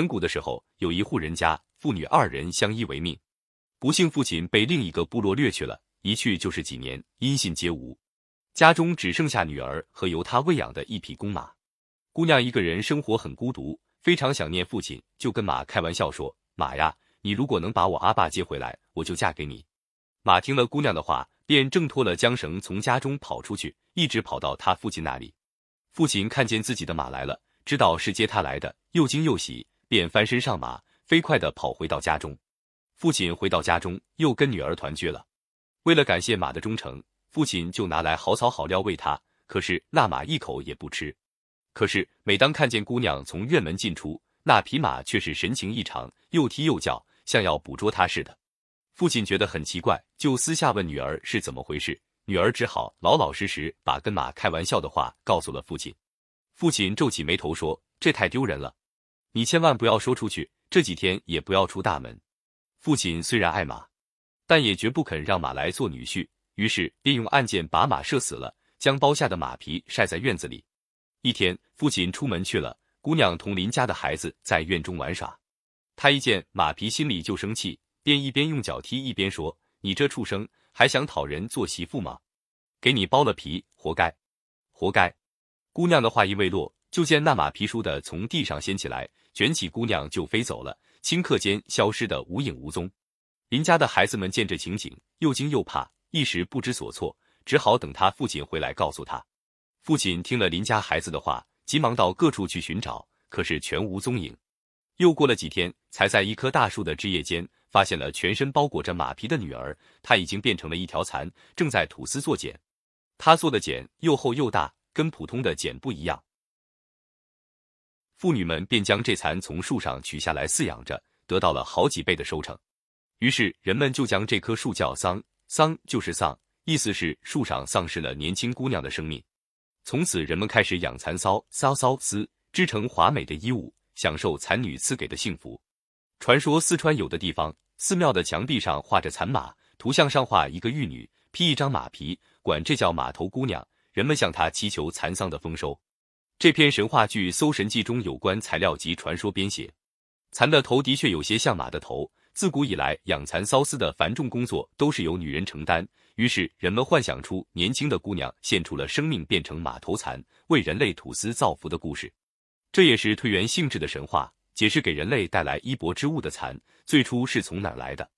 远古的时候，有一户人家，父女二人相依为命。不幸，父亲被另一个部落掠去了，一去就是几年，音信皆无。家中只剩下女儿和由他喂养的一匹公马。姑娘一个人生活很孤独，非常想念父亲，就跟马开玩笑说：“马呀，你如果能把我阿爸接回来，我就嫁给你。”马听了姑娘的话，便挣脱了缰绳，从家中跑出去，一直跑到他父亲那里。父亲看见自己的马来了，知道是接他来的，又惊又喜。便翻身上马，飞快地跑回到家中。父亲回到家中，又跟女儿团聚了。为了感谢马的忠诚，父亲就拿来好草好料喂它。可是那马一口也不吃。可是每当看见姑娘从院门进出，那匹马却是神情异常，又踢又叫，像要捕捉它似的。父亲觉得很奇怪，就私下问女儿是怎么回事。女儿只好老老实实把跟马开玩笑的话告诉了父亲。父亲皱起眉头说：“这太丢人了。”你千万不要说出去，这几天也不要出大门。父亲虽然爱马，但也绝不肯让马来做女婿，于是便用暗箭把马射死了，将剥下的马皮晒在院子里。一天，父亲出门去了，姑娘同邻家的孩子在院中玩耍。他一见马皮，心里就生气，便一边用脚踢一边说：“你这畜生，还想讨人做媳妇吗？给你剥了皮，活该，活该！”姑娘的话音未落，就见那马皮倏地从地上掀起来。卷起姑娘就飞走了，顷刻间消失的无影无踪。邻家的孩子们见这情景，又惊又怕，一时不知所措，只好等他父亲回来告诉他。父亲听了邻家孩子的话，急忙到各处去寻找，可是全无踪影。又过了几天，才在一棵大树的枝叶间发现了全身包裹着马皮的女儿，她已经变成了一条蚕，正在吐丝作茧。她做的茧又厚又大，跟普通的茧不一样。妇女们便将这蚕从树上取下来饲养着，得到了好几倍的收成。于是人们就将这棵树叫桑，桑就是丧，意思是树上丧失了年轻姑娘的生命。从此人们开始养蚕骚，骚骚丝织成华美的衣物，享受蚕女赐给的幸福。传说四川有的地方寺庙的墙壁上画着蚕马，图像上画一个玉女披一张马皮，管这叫马头姑娘。人们向她祈求蚕桑的丰收。这篇神话剧《搜神记》中有关材料及传说编写，蚕的头的确有些像马的头。自古以来，养蚕缫丝的繁重工作都是由女人承担，于是人们幻想出年轻的姑娘献出了生命，变成马头蚕，为人类吐丝造福的故事。这也是退元性质的神话，解释给人类带来衣帛之物的蚕最初是从哪来的。